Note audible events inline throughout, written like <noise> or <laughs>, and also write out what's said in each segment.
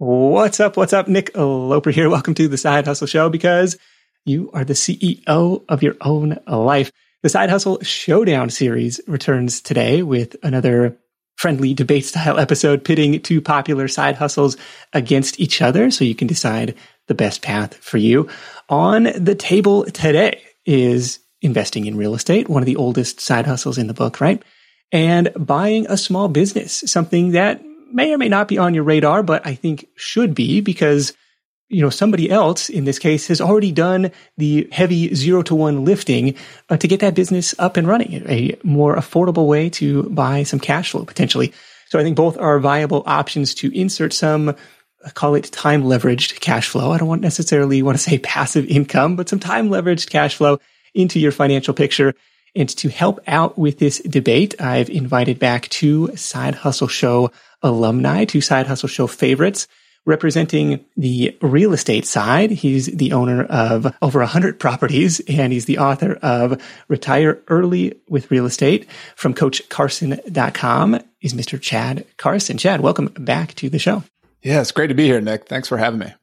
What's up? What's up? Nick Loper here. Welcome to the Side Hustle Show because you are the CEO of your own life. The Side Hustle Showdown series returns today with another friendly debate style episode pitting two popular side hustles against each other so you can decide the best path for you. On the table today is investing in real estate, one of the oldest side hustles in the book, right? And buying a small business, something that may or may not be on your radar, but I think should be because you know somebody else in this case has already done the heavy zero to one lifting uh, to get that business up and running a more affordable way to buy some cash flow potentially. So i think both are viable options to insert some uh, call it time leveraged cash flow. I don't want necessarily want to say <laughs> passive income but some time leveraged cash flow into your financial picture. And to help out with this debate i've invited back two side hustle show alumni, two Side Hustle Show favorites. Representing the real estate side, he's the owner of over 100 properties and he's the author of Retire Early with Real Estate from CoachCarson.com is Mr. Chad Carson. Chad, welcome back to the show. Yeah, it's great to be here, Nick. Thanks for having me.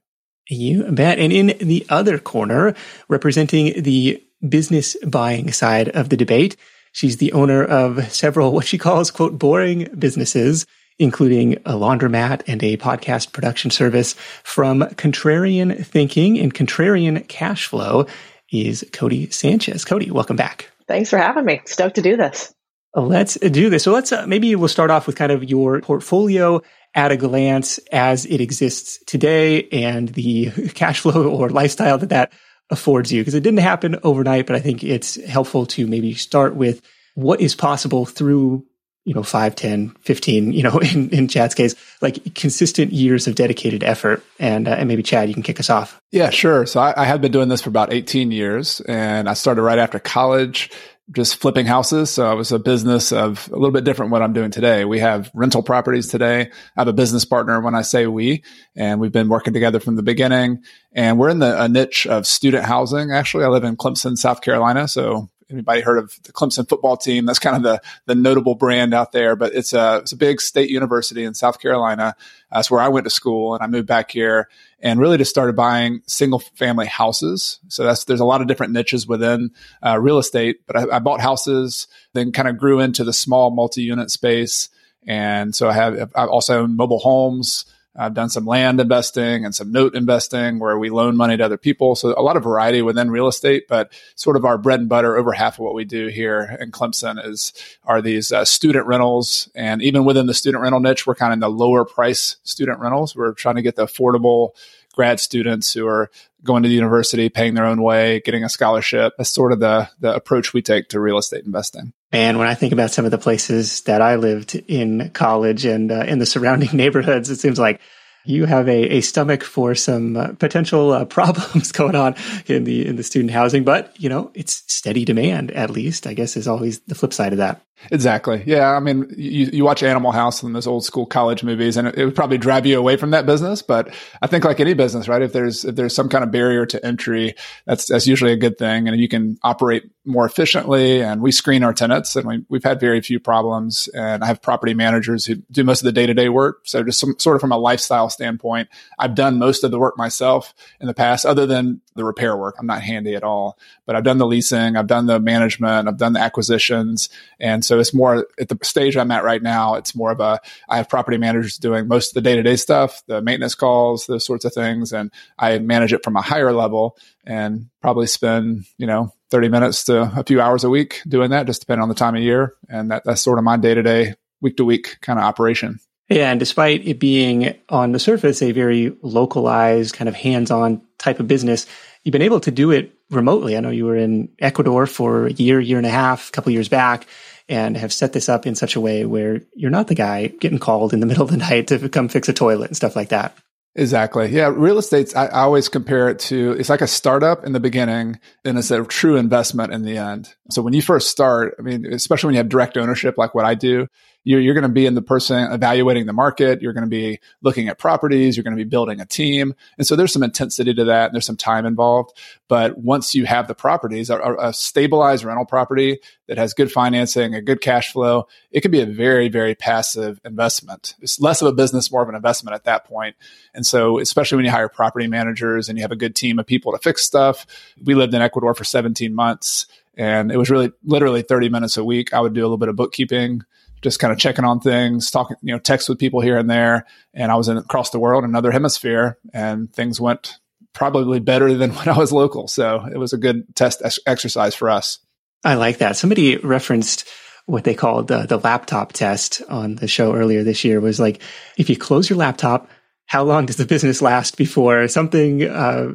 You bet. And in the other corner, representing the business buying side of the debate, she's the owner of several what she calls, quote, boring businesses including a laundromat and a podcast production service from Contrarian Thinking and Contrarian Cash Flow is Codie Sanchez. Codie, welcome back. Thanks for having me. Stoked to do this. Let's do this. So let's uh, maybe we'll start off with kind of your portfolio at a glance as it exists today and the <laughs> cash flow or lifestyle that that affords you because it didn't happen overnight, but I think it's helpful to maybe start with what is possible through you know, 5, 10, 15, you know, <laughs> in, in Chad's case, like consistent years of dedicated effort. And, uh, and maybe Chad, you can kick us off. Yeah, sure. So I, I have been doing this for about 18 years and I started right after college, just flipping houses. So it was a business of a little bit different what I'm doing today. We have rental properties today. I have a business partner when I say we, and we've been working together from the beginning. And we're in the a niche of student housing. Actually, I live in Clemson, South Carolina. So anybody heard of the Clemson football team? That's kind of the the notable brand out there. But it's a it's a big state university in South Carolina. That's where I went to school, and I moved back here and really just started buying single family houses. So that's there's a lot of different niches within uh, real estate. But I, I bought houses, then kind of grew into the small multi unit space. And so I have I also own mobile homes. I've done some land investing and some note investing where we loan money to other people. So a lot of variety within real estate, but sort of our bread and butter, over half of what we do here in Clemson is are these uh, student rentals. And even within the student rental niche, we're kind of in the lower price student rentals. We're trying to get the affordable grad students who are going to the university, paying their own way, getting a scholarship. That's sort of the the approach we take to real estate investing. And when I think about some of the places that I lived in college and uh, in the surrounding <laughs> neighborhoods, it seems like you have a, a stomach for some uh, potential uh, <laughs> problems going on in the in the student housing, but you know it's steady demand at least. I guess is always the flip side of that. Exactly. Yeah. I mean, you, you watch Animal House and those old school college movies, and it, it, would probably drive you away from that business. But I think, like any business, right? If there's if there's some kind of barrier to entry, that's that's usually a good thing, and you can operate more efficiently. And we screen our tenants, and we, we've had very few problems. And I have property managers who do most of the day to day work. So just some, sort of from a lifestyle standpoint, I've done most of the work myself in the past, other than the repair work. I'm not handy at all, but I've done the leasing, I've done the management, I've done the acquisitions, and so it's more at the stage I'm at right now. It's more of a, I have property managers doing most of the day to day stuff, the maintenance calls, those sorts of things. And I manage it from a higher level and probably spend, you know, 30 minutes to a few hours a week doing that, just depending on the time of year. And that, that's sort of my day to day, week to week kind of operation. Yeah, and despite it being on the surface a very localized, kind of hands on type of business, you've been able to do it remotely. I know you were in Ecuador for a year, year and a half, a couple years back and have set this up in such a way where you're not the guy getting called in the <laughs> middle of the night to come fix a toilet and stuff like that. Exactly. Yeah. Real estate's, I, I, always compare it to, it's like a startup in the beginning and it's a true investment in the end. So when you first start, I mean, especially when you have direct ownership, like what I do, you're, you're going to be in the person evaluating the market. You're going to be looking at properties. You're going to be building a team. And so there's some intensity to that and there's some time involved. But once you have the properties, a, a stabilized rental property that has good financing, a good cash flow, it can be a very, very passive investment. It's less of a business, more of an investment at that point. And so, especially when you hire property managers and you have a good team of people to fix stuff, we lived in Ecuador for 17 months and it was really literally 30 minutes a week. I would do a little bit of bookkeeping, just kind of checking on things, talking, you know, text with people here and there. And I was in across the world, another hemisphere, and things went probably better than <laughs> when I was local. So it was a good test exercise for us. I like that. Somebody referenced what they called the, the laptop test on the show earlier this year was like, if you close your laptop, how long does the business last before something uh,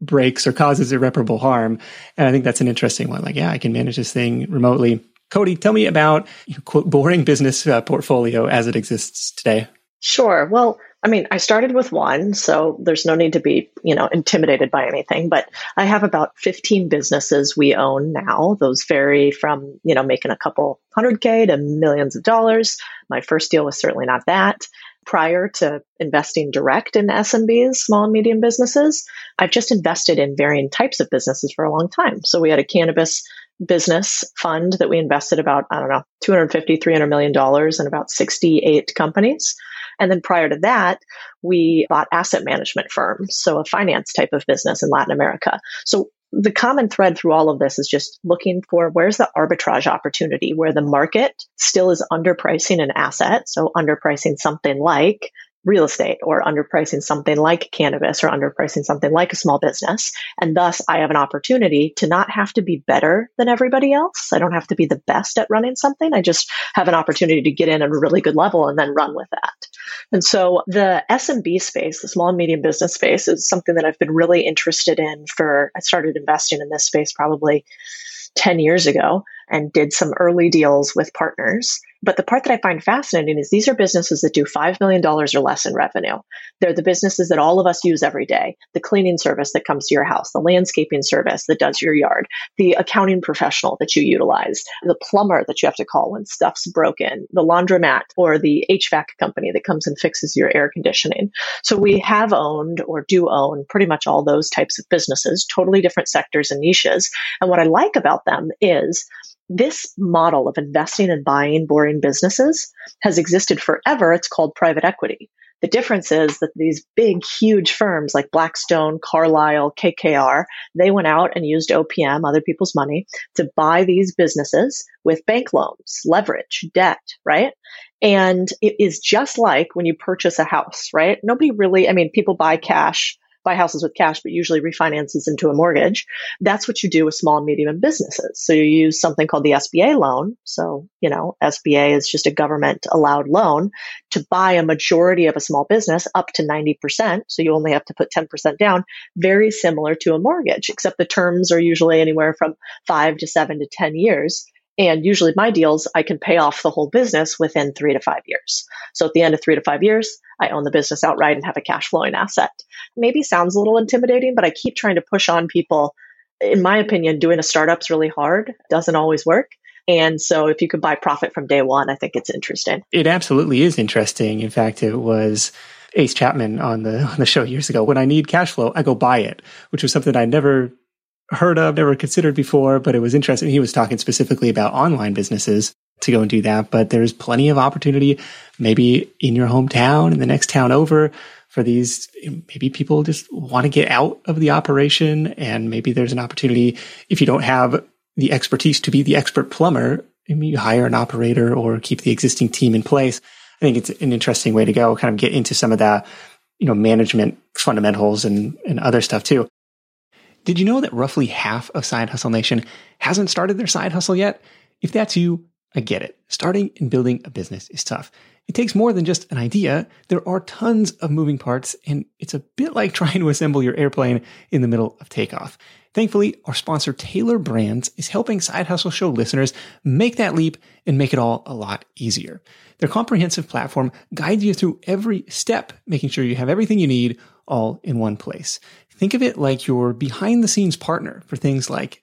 breaks or causes irreparable harm? And I think that's an interesting one. Like, yeah, I can manage this thing remotely. Codie, tell me about quote boring business uh, portfolio as it exists today. Sure. Well, I mean, I started with one, so there's no need to be, you know, intimidated by anything. But I have about 15 businesses we own now. Those vary from, you know, making a couple hundred K to millions of dollars. My first deal was certainly not that. Prior to investing direct in SMBs, small and medium businesses, I've just invested in varying types of businesses for a long time. So we had a cannabis business fund that we invested about, I don't know, 250, 300 million dollars in about 68 companies. And then prior to that, we bought asset management firms, so a finance type of business in Latin America. So the common thread through all of this is just looking for where's the arbitrage opportunity where the market still is underpricing an asset, so underpricing something like real estate or underpricing something like cannabis or underpricing something like a small business. And thus I have an opportunity to not have to be better than everybody else. I don't have to be the best at running something. I just have an opportunity to get in at a really good level and then run with that. And so the SMB space, the small and medium business space is something that I've been really interested in for, I started investing in this space probably 10 years ago and did some early deals with partners. But the part that I find fascinating is these are businesses that do $5 million or less in revenue. They're the businesses that all of us use every day the cleaning service that comes to your house, the landscaping service that does your yard, the accounting professional that you utilize, the plumber that you have to call when stuff's broken, the laundromat, or the HVAC company that comes and fixes your air conditioning. So we have owned or do own pretty much all those types of businesses, totally different sectors and niches. And what I like about them is this model of investing and buying boring businesses has existed forever. It's called private equity. The difference is that these big, huge firms like Blackstone, Carlyle, KKR, they went out and used OPM, other people's money, to buy these businesses with bank loans, leverage, debt, right? And it is just like when you purchase a house, right? Nobody really, I mean, people buy cash buy houses with cash, but usually refinances into a mortgage. That's what you do with small and medium businesses. So you use something called the SBA loan. So, you know, SBA is just a government allowed loan to buy a majority of a small business up to 90%. So you only have to put 10% down, very similar to a mortgage, except the terms are usually anywhere from five to seven to 10 years. And usually my deals, I can pay off the whole business within three to five years. So at the end of three to five years, I own the business outright and have a cash flowing asset. Maybe sounds a little intimidating, but I keep trying to push on people. In my opinion, doing a startup's really hard. Doesn't always work. And so if you could buy profit from day one, I think it's interesting. It absolutely is interesting. In fact, it was Ace Chapman on the <laughs> on the show years ago. When I need cash flow, I go buy it, which was something I never heard of, never considered before, but it was interesting. He was talking specifically about online businesses to go and do that, but there's plenty of opportunity maybe in your hometown, in the next town over for these. Maybe people just want to get out of the operation and maybe there's an opportunity if you don't have the expertise to be the expert plumber, you hire an operator or keep the existing team in place. I think it's an interesting way to go, kind of get into some of the, you know, management fundamentals and, and other stuff too. Did you know that roughly half of Side Hustle Nation hasn't started their side hustle yet? If that's you, I get it. Starting and building a business is tough. It takes more than just an idea. There are tons of moving parts, and it's a bit like <laughs> trying to assemble your airplane in the middle of takeoff. Thankfully, our sponsor Tailor Brands is helping Side Hustle Show listeners make that leap and make it all a lot easier. Their comprehensive platform guides you through every step, making sure you have everything you need all in one place. Think of it like your behind the scenes partner for things like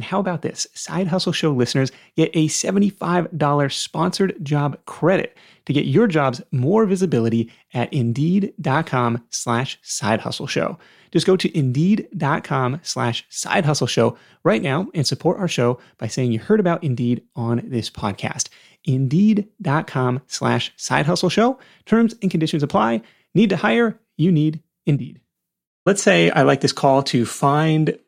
And how about this? Side Hustle Show listeners get a $75 sponsored job credit to get your jobs more visibility at indeed.com slash side hustle show. Just go to indeed.com slash side hustle show right now and support our show by saying you heard about Indeed on this podcast. Indeed.com slash side hustle show. Terms and conditions apply. Need to hire? You need Indeed. Let's say I like this call to find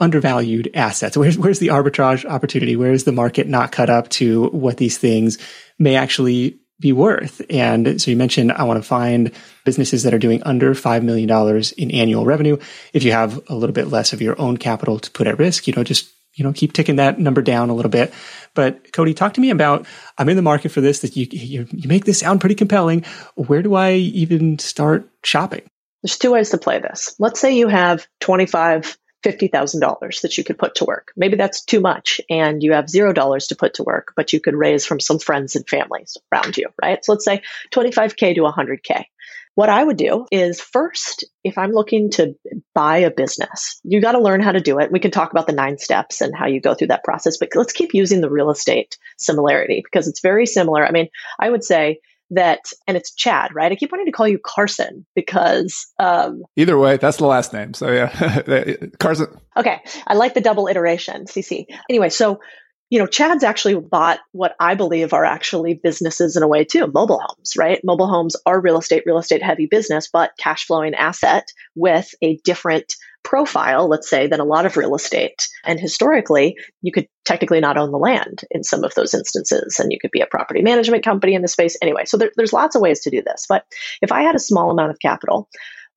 undervalued assets. Where's, where's the arbitrage opportunity? Where's the market not cut up to what these things may actually be worth? And so you mentioned I want to find businesses that are doing under $5 million in annual revenue. If you have a little bit less of your own capital to put at risk, you know, just you know, keep ticking that number down a little bit. But Codie, talk to me about, I'm in the market for this, that you, you, you make this sound pretty compelling. Where do I even start shopping? There's two ways to play this. Let's say you have 25 $50,000 that you could put to work. Maybe that's too much and you have $0 to put to work, but you could raise from some friends and families around you, right? So let's say 25K to 100K. What I would do is first, if I'm looking to buy a business, you got to learn how to do it. We can talk about the nine steps and how you go through that process, but let's keep using the real estate similarity because it's very similar. I mean, I would say that, and it's Chad, right? I keep wanting to call you Carson because. Um, Either way, that's the last name. So yeah, <laughs> Carson. Okay. I like the double iteration, CC. Anyway, so, you know, Chad's actually bought what I believe are actually businesses in a way too, mobile homes, right? Mobile homes are real estate, real estate heavy business, but cash flowing asset with a different profile, let's say, than a lot of real estate. And historically, you could technically not own the land in some of those instances, and you could be a property management company in the space. Anyway, so there, there's lots of ways to do this. But if I had a small amount of capital,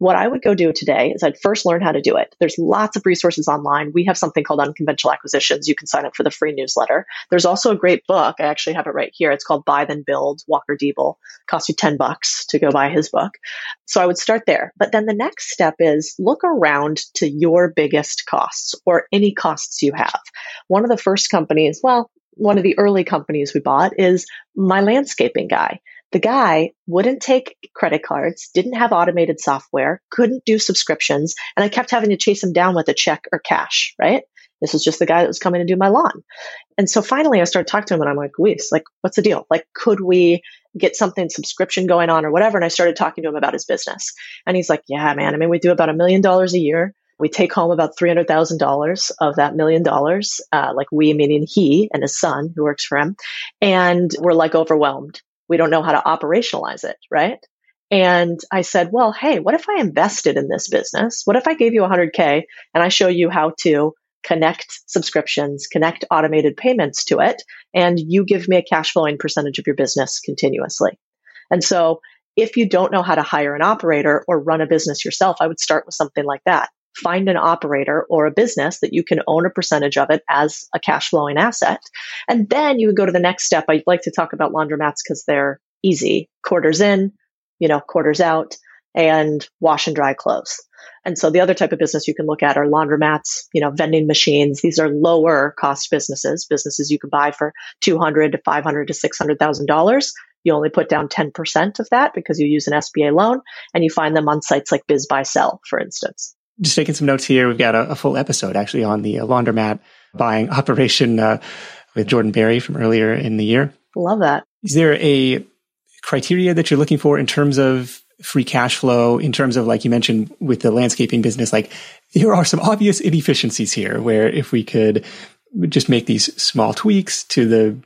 what I would go do today is I'd first learn how to do it. There's lots of resources online. We have something called Unconventional Acquisitions. You can sign up for the free newsletter. There's also a great book. I actually have it right here. It's called Buy Then Build, Walker Deibel. Costs you 10 bucks to go buy his book. So I would start there. But then the next step is look around to your biggest costs or any costs you have. One of the first companies, well, one of the early companies we bought is my landscaping guy. The guy wouldn't take credit cards, didn't have automated software, couldn't do subscriptions, and I kept having to chase him down with a check or cash, right? This was just the guy that was coming to do my lawn. And so finally I started talking to him and I'm like, Luis, like, what's the deal? Like, could we get something subscription going on or whatever? And I started talking to him about his business. And he's like, yeah, man. I mean, we do about a million dollars a year. We take home about $300,000 of that million dollars, uh, like we, meaning he and his son who works for him. And we're like overwhelmed we don't know how to operationalize it, right? And I said, well, hey, what if I invested in this business? What if I gave you 100K and I show you how to connect subscriptions, connect automated payments to it, and you give me a cash flowing percentage of your business continuously? And so if you don't know how to hire an operator or run a business yourself, I would start with something like that find an operator or a business that you can own a percentage of it as a cash flowing asset. And then you would go to the next step. I'd like to talk about laundromats because they're easy. Quarters in, you know, quarters out. and wash and dry clothes. And so the other type of business you can look at are laundromats, you know, vending machines. These are lower cost businesses, businesses you can buy for 200 to 500 to $600,000. You only put down 10% of that because you use an SBA loan and you find them on sites like BizBuySell, for instance. Just taking some notes here. We've got a, a full episode actually on the uh, laundromat buying <laughs> operation uh, with Jordan Berry from earlier in the year. Love that. Is there a criteria that you're looking for in terms of free cash flow in terms of like you mentioned with the landscaping business like there are some obvious inefficiencies here where if we could just make these small tweaks to the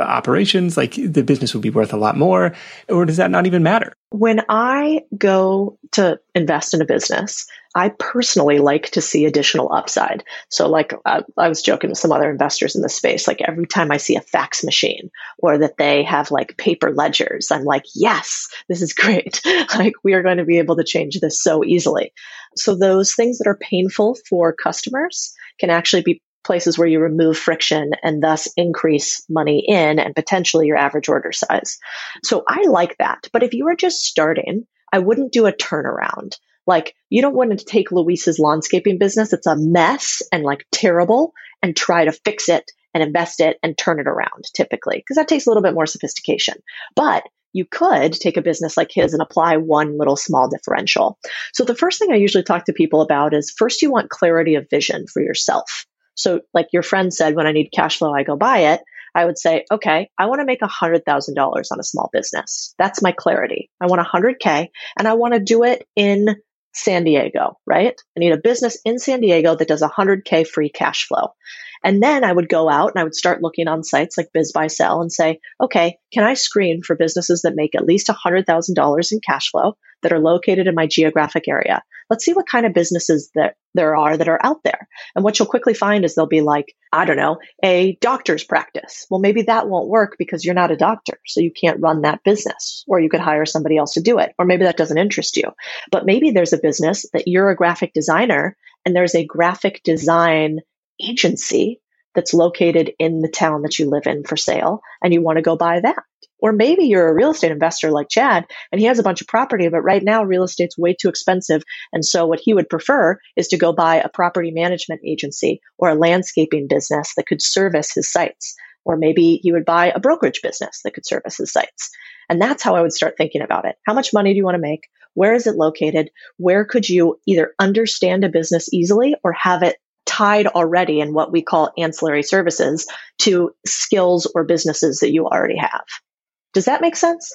operations like the business would be worth a lot more or does that not even matter when i go to invest in a business I personally like to see additional upside. So, like uh, I was joking with some other investors in the space, like every time I see a fax machine or that they have like paper ledgers, I'm like, yes, this is great. <laughs> like we are going to be able to change this so easily. So, those things that are painful for customers can actually be places where you remove friction and thus increase money in and potentially your average order size. So I like that. But if you are just starting, I wouldn't do a turnaround. Like, you don't want to take Luis's landscaping business. It's a mess and like terrible and try to fix it and invest it and turn it around typically, because that takes a little bit more sophistication. But you could take a business like his and apply one little small differential. So the first thing I usually talk to people about is first you want clarity of vision for yourself. So like your friend said, when I need cash flow, I go buy it. I would say, okay, I want to make $100,000 on a small business. That's my clarity. I want 100K and I want to do it in San Diego, right? I need a business in San Diego that does 100K free cash flow. And then I would go out and I would start looking on sites like BizBuySell and say, okay, can I screen for businesses that make at least $100,000 in cash flow that are located in my geographic area? Let's see what kind of businesses that there are that are out there. And what you'll quickly find is they'll be like, I don't know, a doctor's practice. Well, maybe that won't work because you're not a doctor. So you can't run that business or you could hire somebody else to do it. Or maybe that doesn't interest you. But maybe there's a business that you're a graphic designer and there's a graphic design agency that's located in the town that you live in for sale and you want to go buy that. Or maybe you're a real estate investor like Chad and he has a bunch of property, but right now real estate's way too expensive. And so what he would prefer is to go buy a property management agency or a landscaping business that could service his sites. Or maybe he would buy a brokerage business that could service his sites. And that's how I would start thinking about it. How much money do you want to make? Where is it located? Where could you either understand a business easily or have it tied already in what we call ancillary services to skills or businesses that you already have. Does that make sense?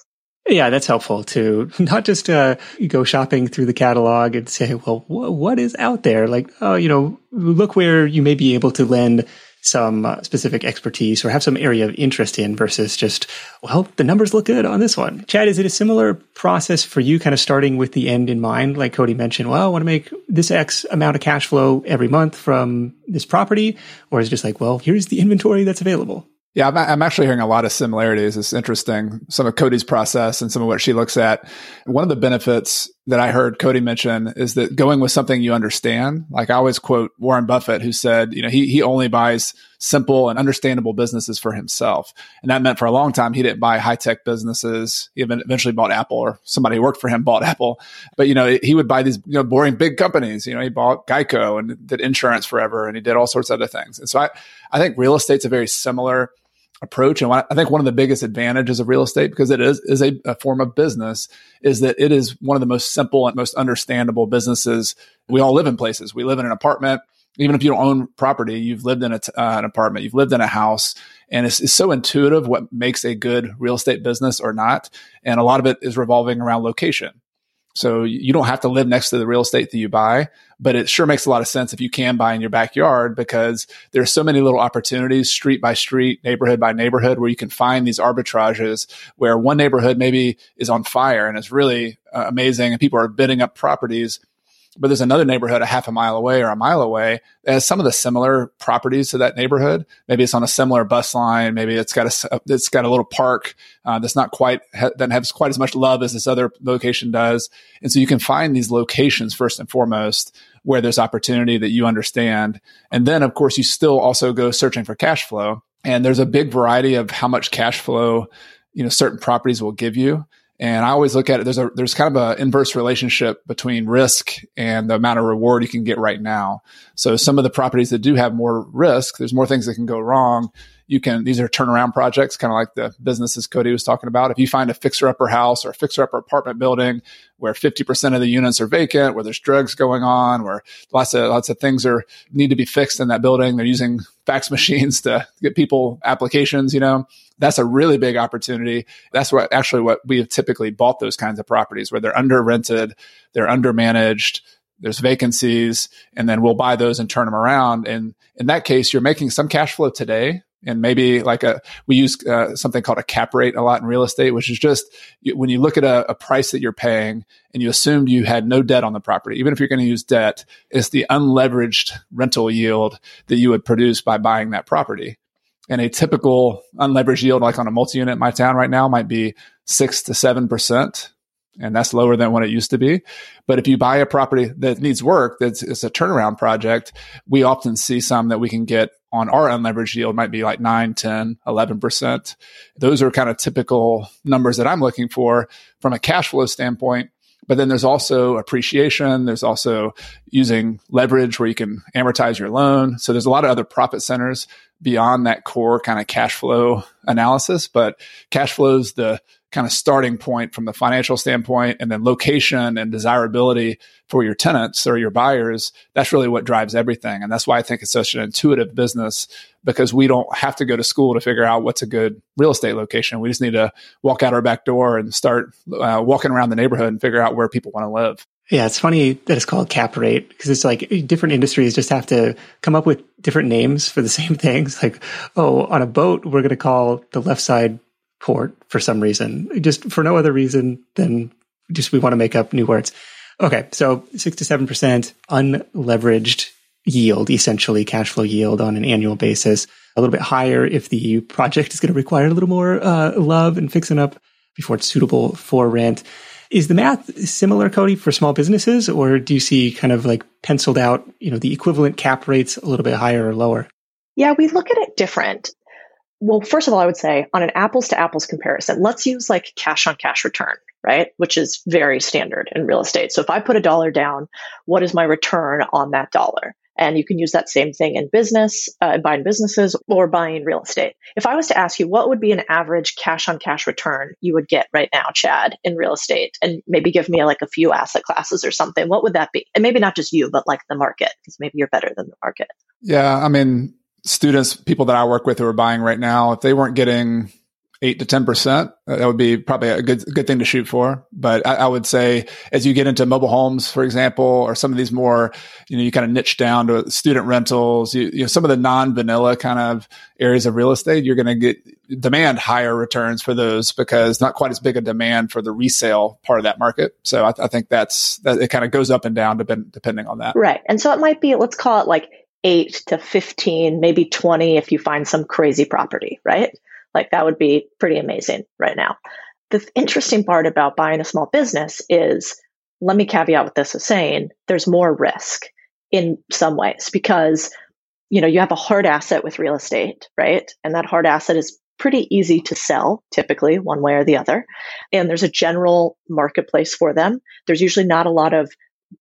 Yeah, that's helpful to <laughs> not just uh, go shopping through the catalog and say, well, wh- what is out there? Like, oh, you know, look where you may be able to lend some uh, specific expertise or have some area of interest in versus just, well, the numbers look good on this one. Chad, is it a similar process for you kind of starting with the end in mind? Like Codie mentioned, well, I want to make this X amount of cash flow every month from this property. Or is it just like, well, here's the inventory that's available? Yeah, I'm, I'm, actually hearing a lot of similarities. It's interesting. Some of Codie's process and some of what she looks at. One of the benefits that I heard Codie mention is that going with something you understand. Like I always quote Warren Buffett, who said, you know, he, he only buys simple and understandable businesses for himself. And that meant for a long time, he didn't buy high tech businesses. He eventually bought Apple or somebody who worked for him bought <laughs> Apple. But, you know, he would buy these, you know, boring big companies. You know, he bought Geico and did insurance forever and he did all sorts of other things. And so I, I think real estate's a very similar approach. And I think one of the biggest advantages of real estate, because it is, is a, a, form of business, is that it is one of the most simple and most understandable businesses. We all live in places. We live in an apartment. Even if you don't own property, you've lived in uh, an apartment, you've lived in a house, and it's, it's so intuitive what makes a good real estate business or not. And a lot of it is revolving around location. So you don't have to live next to the real estate that you buy, but it sure makes a lot of sense if you can buy in your backyard because there's so many little opportunities street by street, neighborhood by neighborhood where you can find these arbitrages where one neighborhood maybe is on fire and it's really uh, amazing and people are bidding up properties but there's another neighborhood a half a mile away or a mile away that has some of the similar properties to that neighborhood. Maybe it's on a similar bus line. Maybe it's got a it's got a little park uh, that's not quite doesn't have quite as much love as this other location does. And so you can find these locations first and foremost where there's opportunity that you understand, and then of course you still also go searching for cash flow. And there's a big variety of how much cash flow you know certain properties will give you And I always look at it. There's a there's kind of an inverse relationship between risk and the amount of reward you can get right now. So some of the properties that do have more risk, there's more things that can go wrong. You can these are turnaround projects, kind of like the businesses Codie was talking about. If you find a fixer upper house or a fixer upper apartment building where 50% of the units are vacant, where there's drugs going on, where lots of lots of things are need to be fixed in that building, they're using fax <laughs> machines to get people applications, you know that's a really big opportunity. That's what actually what we have typically bought those kinds of properties where they're under rented, they're under managed, there's vacancies, and then we'll buy those and turn them around. And in that case, you're making some cash flow today. And maybe like a, we use uh, something called a cap rate a lot in real estate, which is just when you look at a, a price that you're paying and you assumed you had no debt on the property, even if you're going to use debt, it's the unleveraged rental yield that you would produce by buying that property. And a typical unleveraged yield, like on a multi-unit in my town right now, might be six to seven percent, and that's lower than what it used to be. But if you buy a property that needs work, that's it's a turnaround project, we often see some that we can get on our unleveraged yield might be like 9, 10, 11%. Those are kind of typical numbers that I'm looking for from a cash flow standpoint. But then there's also appreciation. There's also using leverage where you can amortize your loan. So there's a lot of other profit centers beyond that core kind of cash flow analysis. But cash flow is the kind of starting point from the financial standpoint and then location and desirability for your tenants or your buyers. That's really what drives everything. And that's why I think it's such an intuitive business because we don't have to go to school to figure out what's a good real estate location. We just need to walk out our back door and start uh, walking around the neighborhood and figure out where people want to live. Yeah, it's funny that it's called cap rate because it's like different industries just have to come up with different names for the <laughs> same things. Like, oh, on a boat, we're going to call the left side port for some reason, just for no other reason than just we want to make up new words. Okay, so six to seven percent unleveraged yield, essentially cash flow yield on an annual basis. A little bit higher if the project is going to require a little more uh, love and fixing up before it's suitable for rent. Is the math similar, Codie, for small businesses, or do you see kind of like penciled out, you know, the equivalent cap rates a little bit higher or lower? Yeah, we look at it different. Well, first of all, I would say on an apples to apples comparison, let's use like cash on cash return, right? Which is very standard in real estate. So if I put a dollar down, what is my return on that dollar? And you can use that same thing in business, uh, buying businesses or buying real estate. If I was to ask you, what would be an average cash on cash return you would get right now, Chad, in real estate? And maybe give me like a few asset classes or something. What would that be? And maybe not just you, but like the market, because maybe you're better than the market. Yeah. I mean, students, people that I work with who are buying right now, if they weren't getting eight to 10%. Uh, that would be probably a good, good thing to shoot for. But I, I, would say as you get into mobile homes, for example, or some of these more, you know, you kind of niche down to student rentals, you, you know, some of the non vanilla kind of areas of real estate, you're going to get demand higher returns for those because not quite as big a demand for the resale part of that market. So I, I think that's, that it kind of goes up and down depend, depending on that. Right. And so it might be, let's call it like eight to 15, maybe 20 if you find some crazy property, right? Like that would be pretty amazing right now. The interesting part about buying a small business is let me caveat with this as saying there's more risk in some ways because you know you have a hard asset with real estate, right? And that hard asset is pretty easy to sell typically one way or the other and there's a general marketplace for them there's usually not a lot of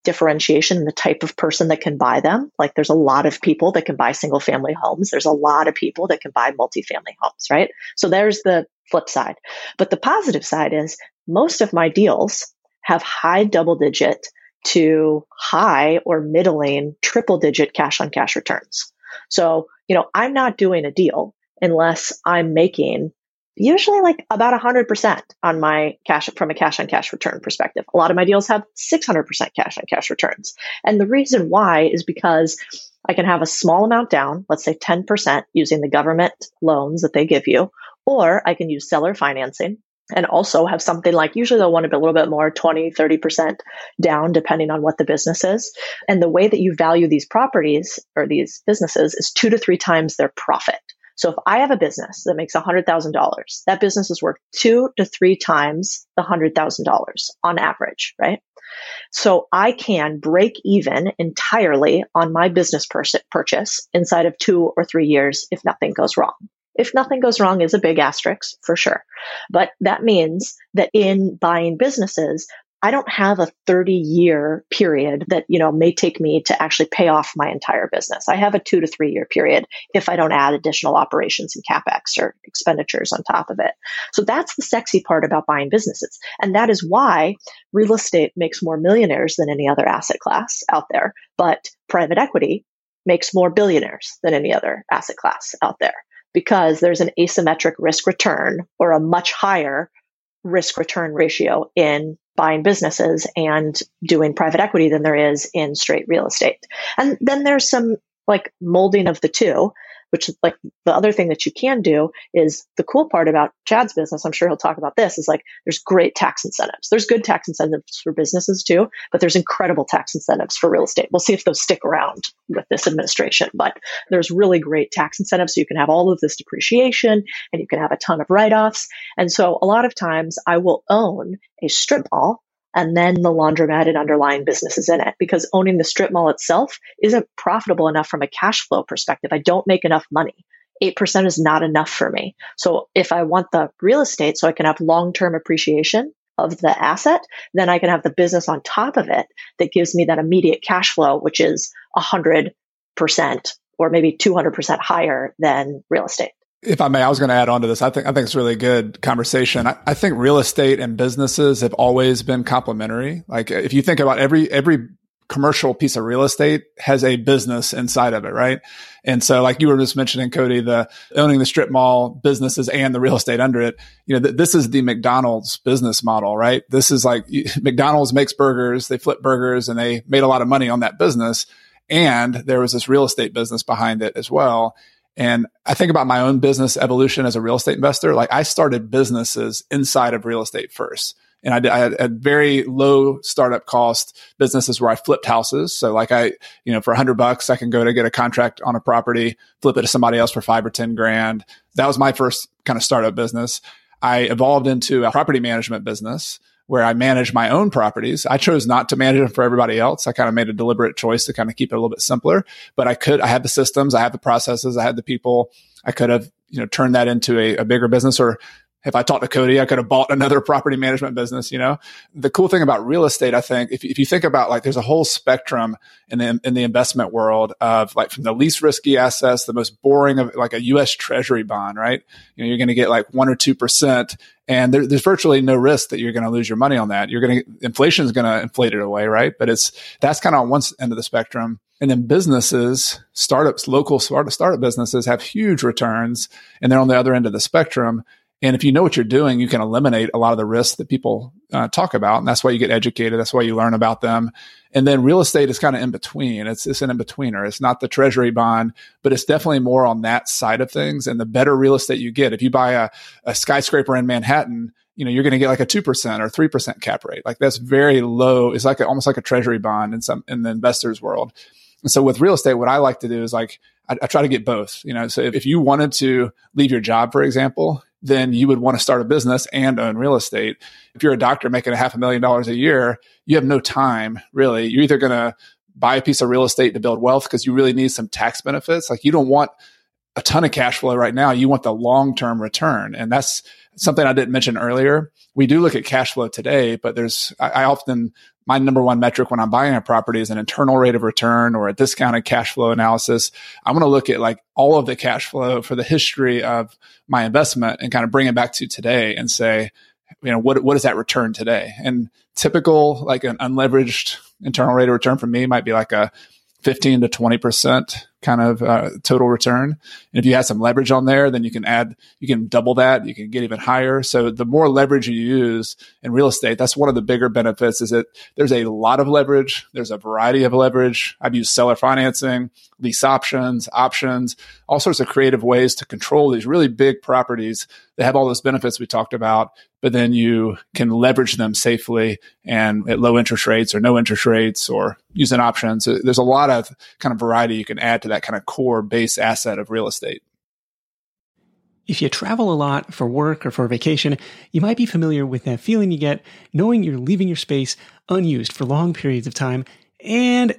differentiation in the type of person that can buy them. Like there's a lot of people that can buy single family homes. There's a lot of people that can buy multifamily homes, right? So there's the flip side. But the positive side is most of my deals have high double digit to high or middling triple digit cash on cash returns. So, you know, I'm not doing a deal unless I'm making usually like about 100% on my cash from a cash on cash return perspective. A lot of my deals have 600% cash on cash returns. And the reason why is because I can have a small amount down, let's say 10% using the government loans that they give you, or I can use seller financing and also have something like usually they'll want to be a little bit more 20 30% down depending on what the business is and the way that you value these properties or these businesses is two to three times their profit so if I have a business that makes $100,000, that business is worth two to three times the $100,000 on average, right? So I can break even entirely on my business pers- purchase inside of two or three years if nothing goes wrong. if nothing goes wrong is a big asterisk for sure. But that means that in buying businesses, I don't have a 30 year period that, you know, may take me to actually pay off my entire business. I have a two to three year period if I don't add additional operations and capex or expenditures on top of it. So that's the sexy part about buying businesses. And that is why real estate makes more millionaires than any other asset class out there. But private equity makes more billionaires than any other asset class out there because there's an asymmetric risk return or a much higher risk return ratio in buying businesses and doing private equity than there is in straight real estate. And then there's some like molding of the two which like the other thing that you can do is the cool part about Chad's business. I'm sure he'll talk about this is like there's great tax incentives. There's good tax incentives for businesses too, but there's incredible tax incentives for real estate. We'll see if those stick around with this administration, but there's really great tax incentives. So you can have all of this depreciation and you can have a ton of write offs. And so a lot of times I will own a strip mall and then the laundromat and underlying businesses in it because owning the strip mall itself isn't profitable enough from a cash flow perspective. I don't make enough money. 8% is not enough for me. So if I want the real estate so I can have long-term appreciation of the asset, then I can have the business on top of it that gives me that immediate cash flow, which is 100% or maybe 200% higher than real estate if I may, I was going to add on to this. I think I think it's really good conversation. I, I, think real estate and businesses have always been complementary. Like if you think about every every commercial piece of real estate has a business inside of it, right? And so, like you were just mentioning, Codie, the owning the strip mall businesses and the real estate under it. You know, th- this is the McDonald's business model, right? This is like <laughs> McDonald's makes burgers, they flip burgers, and they made a lot of money on that business. And there was this real estate business behind it as well. And I think about my own business evolution as a real estate investor. Like I started businesses inside of real estate first. And I, did, I had a very low startup cost businesses where I flipped houses. So like I, you know, for a hundred bucks, I can go to get a contract on a property, flip it to somebody else for five or 10 grand. That was my first kind of startup business. I evolved into a property management business where I manage my own properties. I chose not to manage them for everybody else. I kind of made a deliberate choice to kind of keep it a little bit simpler, but I could, I had the systems, I had the processes, I had the people. I could have, you know, turned that into a, a bigger business or if I talked to Codie, I could have bought another <laughs> property management business, you know? The cool thing about real estate, I think, if, if you think about like there's a whole spectrum in the, in the investment world of like from the least risky assets, the most boring of like a US treasury bond, right? You know, you're going to get like one or 2% and there, there's virtually no risk that you're going to lose your money on that. You're going to, inflation is going to inflate it away, right? But it's, that's kind of on one end of the spectrum. And then businesses, startups, local startup businesses have huge returns and they're on the other end of the spectrum. And if you know what you're doing, you can eliminate a lot of the risks that people uh, talk about. And that's why you get educated. That's why you learn about them. And then real estate is kind of in between. It's, it's an in betweener. It's not the treasury bond, but it's definitely more on that side of things. And the better real estate you get, if you buy a, a skyscraper in Manhattan, you know, you're going to get like a 2% or 3% cap rate. Like that's very low. It's like a, almost like a treasury bond in some, in the investors world. And so with real estate, what I like to do is like, I, I try to get both, you know, so if, if you wanted to leave your job, for example, then you would want to start a business and own real estate. If you're a doctor making a half a million dollars a year, you have no time really. You're either going to buy a piece of real estate to build wealth because you really need some tax benefits. Like you don't want a ton of cash flow right now. You want the long term return. And that's something I didn't mention earlier. We do look at cash flow today, but there's, I, I often my number one metric when I'm buying a property is an internal rate of return or a discounted cash flow analysis. I'm going to look at like all of the cash flow for the history of my investment and kind of bring it back to today and say, you know, what, what is that return today? And typical, like an unleveraged internal rate of return for me might be like a 15 to 20% kind of uh, total return. And if you have some leverage on there, then you can add, you can double that. You can get even higher. So the more leverage you use in real estate, that's one of the bigger benefits is that there's a lot of leverage. There's a variety of leverage. I've used seller financing, lease options, options, all sorts of creative ways to control these really big properties that have all those benefits we talked about, but then you can leverage them safely and at low interest rates or no interest rates or using options. There's a lot of kind of variety you can add to that that kind of core base asset of real estate. If you travel a lot for work or for vacation, you might be familiar with that feeling you get knowing you're leaving your space unused for long periods of time and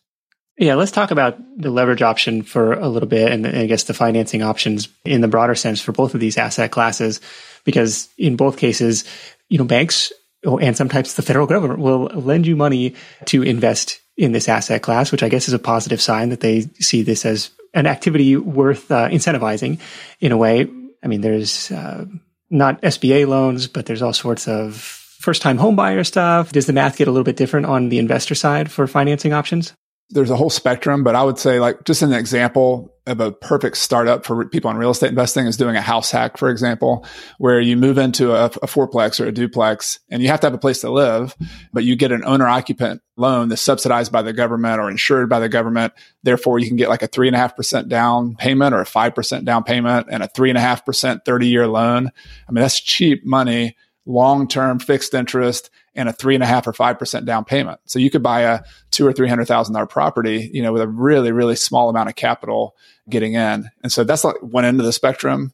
Yeah, let's talk about the leverage option for a little bit and I guess the financing options in the broader sense for both of these asset classes, because in both cases, you know, banks and sometimes the federal government will lend you money to invest in this asset class, which I guess is a positive sign that they see this as an activity worth uh, incentivizing in a way. I mean, there's uh, not SBA loans, but there's all sorts of first time homebuyer stuff. Does the math get a little bit different on the investor side for financing options? There's a whole spectrum, but I would say like just an example of a perfect startup for people in real estate investing is doing a house hack, for example, where you move into a, a fourplex or a duplex and you have to have a place to live, but you get an owner occupant loan that's subsidized by the government or insured by the government. Therefore, you can get like a three and a half percent down payment or a five percent down payment and a three and a half percent 30 year loan. I mean, that's cheap money long term fixed interest and a three and a half or five percent down payment. So you could buy a two or three hundred thousand dollar property, you know, with a really, really small amount of capital getting in. And so that's like one end of the spectrum.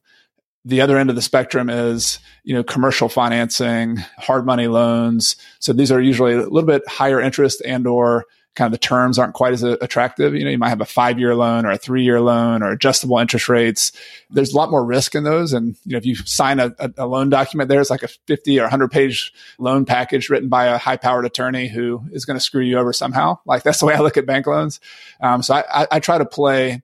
The other end of the spectrum is, you know, commercial financing, hard money loans. So these are usually a little bit higher interest and or kind of the terms aren't quite as attractive. You know, you might have a five year loan or a three year loan or adjustable interest rates. There's a lot more risk in those. And, you know, if you sign a, a, loan document, there's like a 50 or 100 page loan package written by a high powered attorney who is going to screw you over somehow. Like that's the way I look at bank loans. Um, so I, I, I try to play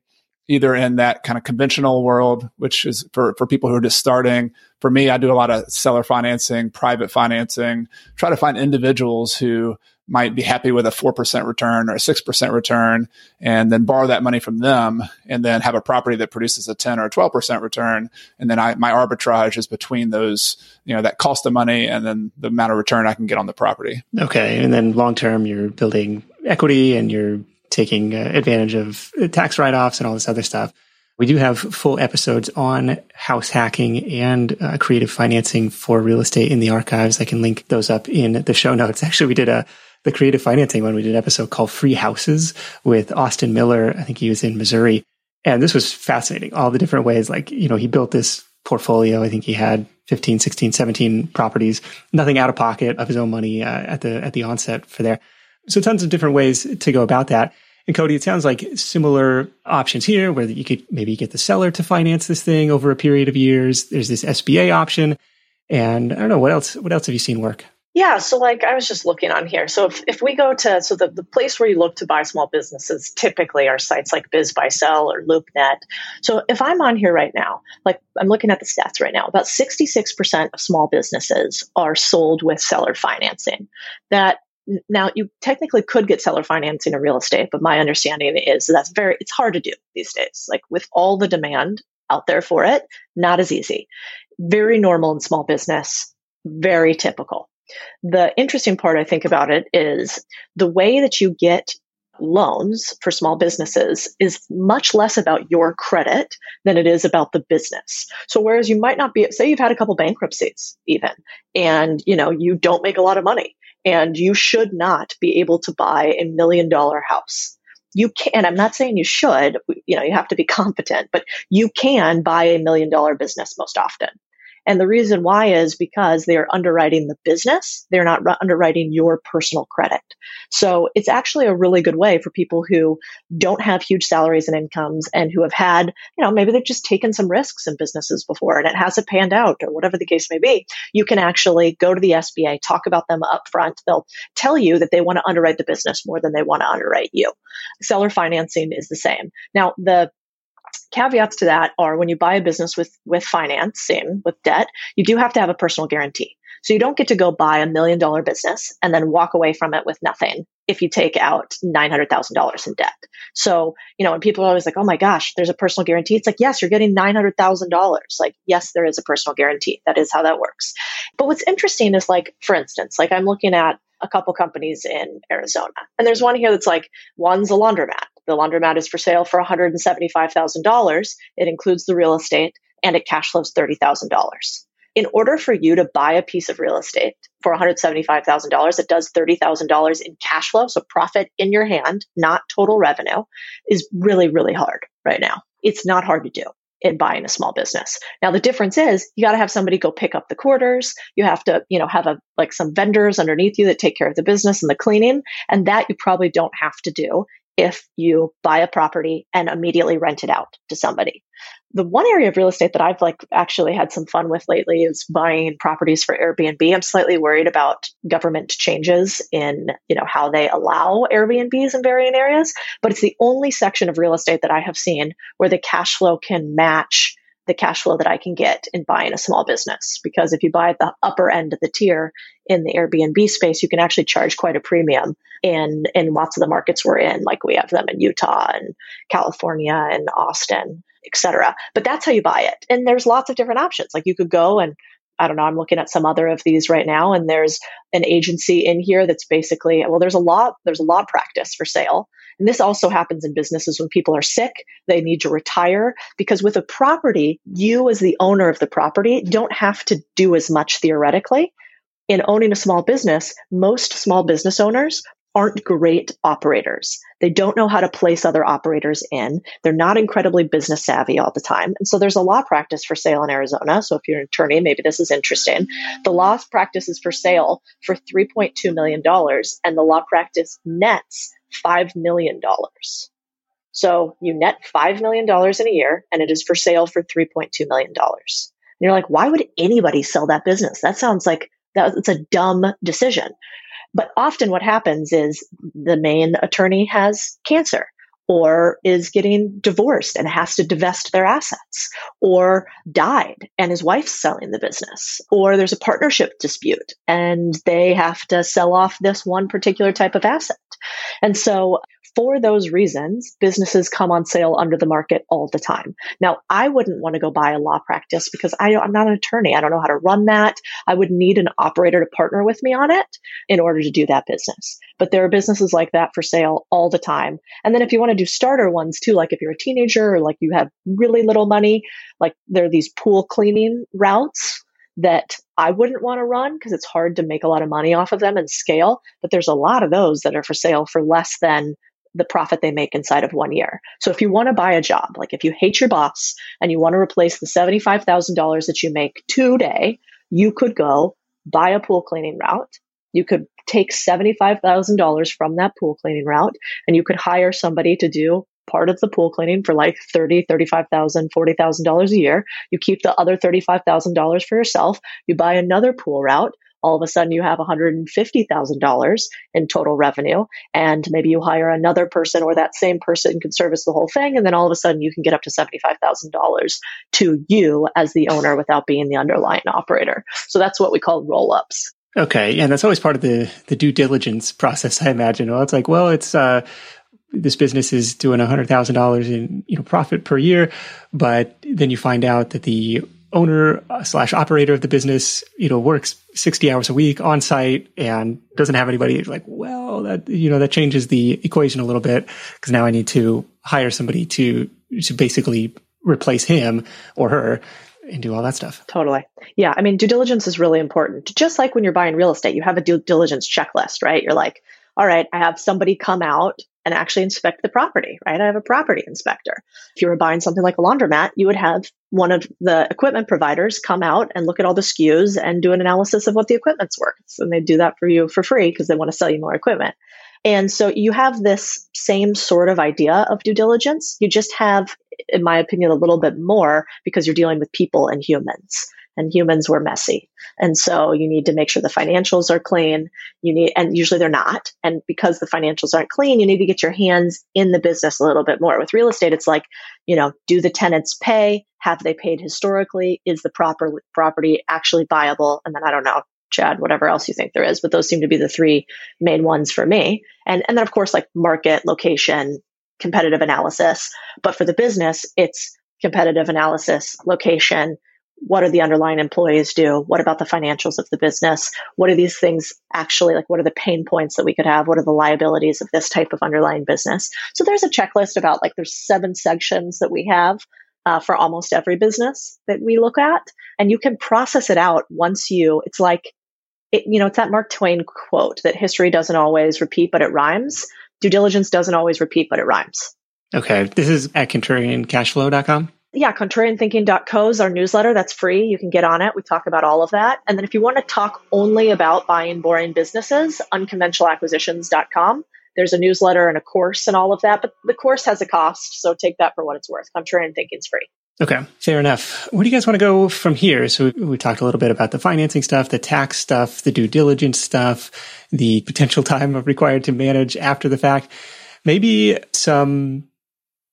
either in that kind of conventional world, which is for, for people who are just starting. For me, I do a lot of seller financing, private financing, try to find individuals who might be happy with a 4% return or a 6% return and then borrow that money from them and then have a property that produces a 10 or a 12% return. And then I, my arbitrage is between those, you know, that cost of money and then the amount of return I can get on the property. Okay. And then long term, you're building equity and you're taking uh, advantage of tax write offs and all this other stuff. We do have full episodes on house hacking and uh, creative financing for real estate in the archives. I can link those up in the show notes. <laughs> Actually, we did a the creative financing one. We did an episode called Free Houses with Austin Miller. I think he was in Missouri. And this was fascinating. All the different ways, like, you know, he built this portfolio. I think he had 15, 16, 17 properties, nothing out of pocket of his own money uh, at the, at the onset for there. So tons of different ways to go about that. And Codie, it sounds like similar options here where you could maybe get the seller to finance this thing over a period of years. There's this SBA option. And I don't know, what else, what else have you seen work? Yeah, so like I was just looking on here. So if, if we go to so the, the place where you look to buy small businesses typically are sites like BizBuySell or LoopNet. So if I'm on here right now, like I'm looking at the stats right now, about 66% of small businesses are sold with seller financing. That now you technically could get seller financing in real estate, but my understanding is that's very it's hard to do these days. Like with all the demand out there for it, not as easy. Very normal in small business, very typical. The interesting part I think about it is the way that you get loans for small businesses is much less about your credit than it is about the business. So whereas you might not be say you've had a couple bankruptcies even and you know you don't make a lot of money and you should not be able to buy a million dollar house. You can, I'm not saying you should, you know, you have to be <laughs> competent, but you can buy a million dollar business most often. And the reason why is because they are underwriting the business. They're not underwriting your personal credit. So it's actually a really good way for people who don't have huge salaries and incomes and who have had, you know, maybe they've just taken some risks in businesses before and it hasn't panned out or whatever the case may be. You can actually go to the SBA, talk about them up front. They'll tell you that they want to underwrite the business more than they want to underwrite you. Seller financing is the same. Now, the caveats to that are when you buy a business with with financing with debt, you do have to have a personal guarantee. So you don't get to go buy a million dollar business and then walk away from it with nothing if you take out $900,000 in debt. So, you know, when people are always like, oh my gosh, there's a personal guarantee, it's like, yes, you're getting $900,000. Like, yes, there is a personal guarantee. That is how that works. But what's interesting is like, for instance, like I'm looking at a couple companies in Arizona, and there's one here that's like, one's a laundromat. The laundromat is for sale for $175,000. It includes the real estate and it cash flows $30,000 in order for you to buy a piece of real estate for $175,000 that does $30,000 in cash flow, so profit in your hand, not total revenue, is really, really hard right now. It's not hard to do in buying a small business. Now the difference is you got to have somebody go pick up the quarters. You have to, you know, have a like some vendors underneath you that take care of the business and the cleaning, and that you probably don't have to do if you buy a property and immediately rent it out to somebody. The one area of real estate that I've like actually had some fun with lately is buying properties for Airbnb. I'm slightly worried about government changes in, you know, how they allow Airbnbs in varying areas, but it's the only section of real estate that I have seen where the cash flow can match the cash flow that I can get in buying a small business. Because if you buy at the upper end of the tier in the Airbnb space, you can actually charge quite a premium in, in lots of the markets we're in, like we have them in Utah and California and Austin, etc. But that's how you buy it. And there's lots of different options. Like you could go and I don't know, I'm looking at some other of these right now, and there's an agency in here that's basically, well, there's a law, there's a law practice for sale and this also happens in businesses when people are sick, they need to retire. Because with a property, you as the owner of the property don't have to do as much theoretically. In owning a small business, most small business owners aren't great operators. They don't know how to place other operators in. They're not incredibly business savvy all the time. And so there's a law practice for sale in Arizona. So if you're an attorney, maybe this is interesting. The law practice is for sale for $3.2 million and the law practice nets $5 million. So you net $5 million in a year and it is for sale for $3.2 million. And you're like, why would anybody sell that business? That sounds like that's a dumb decision. But often what happens is the main attorney has cancer or is getting divorced and has to divest their assets, or died and his wife's selling the business, or there's a partnership dispute and they have to sell off this one particular type of asset. And so for those reasons, businesses come on sale under the market all the time. Now, I wouldn't want to go buy a law practice because I, am not an attorney. I don't know how to run that. I would need an operator to partner with me on it in order to do that business. But there are businesses like that for sale all the time. And then if you want to do starter ones too, like if you're a teenager or like you have really little money, like there are these pool cleaning routes that I wouldn't want to run because it's hard to make a lot of money off of them and scale. But there's a lot of those that are for sale for less than the profit they make inside of one year. So if you want to buy a job, like if you hate your boss and you want to replace the $75,000 that you make today, you could go buy a pool cleaning route. You could take $75,000 from that pool cleaning route and you could hire somebody to do part of the pool cleaning for like $30, $35,000, $40,000 a year. You keep the other $35,000 for yourself. You buy another pool route all of a sudden you have $150,000 in total revenue and maybe you hire another person or that same person can service the whole thing and then all of a sudden you can get up to $75,000 to you as the owner without being the underlying operator. So that's what we call roll ups. Okay, and that's always part of the the due diligence process, I imagine. Well, it's like, well, it's uh, this business is doing a hundred thousand dollars in you know profit per year, but then you find out that the owner slash operator of the business, you know, works 60 hours a week on site and doesn't have anybody like, well, that, you know, that changes the equation a little bit because now I need to hire somebody to, to basically replace him or her and do all that stuff. Totally. Yeah. I mean, due diligence is really important. Just like when you're buying real estate, you have a due diligence checklist, right? You're like, all right, I have somebody come out and actually inspect the property, right? I have a property inspector. If you were buying something like a laundromat, you would have one of the equipment providers come out and look at all the SKUs and do an analysis of what the equipment's worth. And they do that for you for free because they want to sell you more equipment. And so you have this same sort of idea of due diligence. You just have, in my opinion, a little bit more because you're dealing with people and humans. And humans were messy. And so you need to make sure the financials are clean. You need, and usually they're not. And because the financials aren't clean, you need to get your hands in the business a little bit more. With real estate, it's like, you know, do the tenants pay? Have they paid historically? Is the proper property actually viable? And then I don't know, Chad, whatever else you think there is, but those seem to be the three main ones for me. And, and then of course, like market, location, competitive analysis. But for the business, it's competitive analysis, location, what do the underlying employees do? What about the financials of the business? What are these things actually like? What are the pain points that we could have? What are the liabilities of this type of underlying business? So there's a checklist about like there's seven sections that we have uh, for almost every business that we look at, and you can process it out once you. It's like it, you know, it's that Mark Twain quote that history doesn't always repeat, but it rhymes. Due diligence doesn't always repeat, but it rhymes. Okay. This is at contrariancashflow.com. Yeah, contrarianthinking.co is our newsletter. That's free. You can get on it. We talk about all of that. And then if you want to talk only about buying boring businesses, unconventionalacquisitions.com. There's a newsletter and a course and all of that, but the course has a cost. So take that for what it's worth. Contrarian thinking's free. Okay, fair enough. Where do you guys want to go from here? So we, we, talked a little bit about the financing stuff, the tax stuff, the due diligence stuff, the potential time required to manage after the fact. Maybe some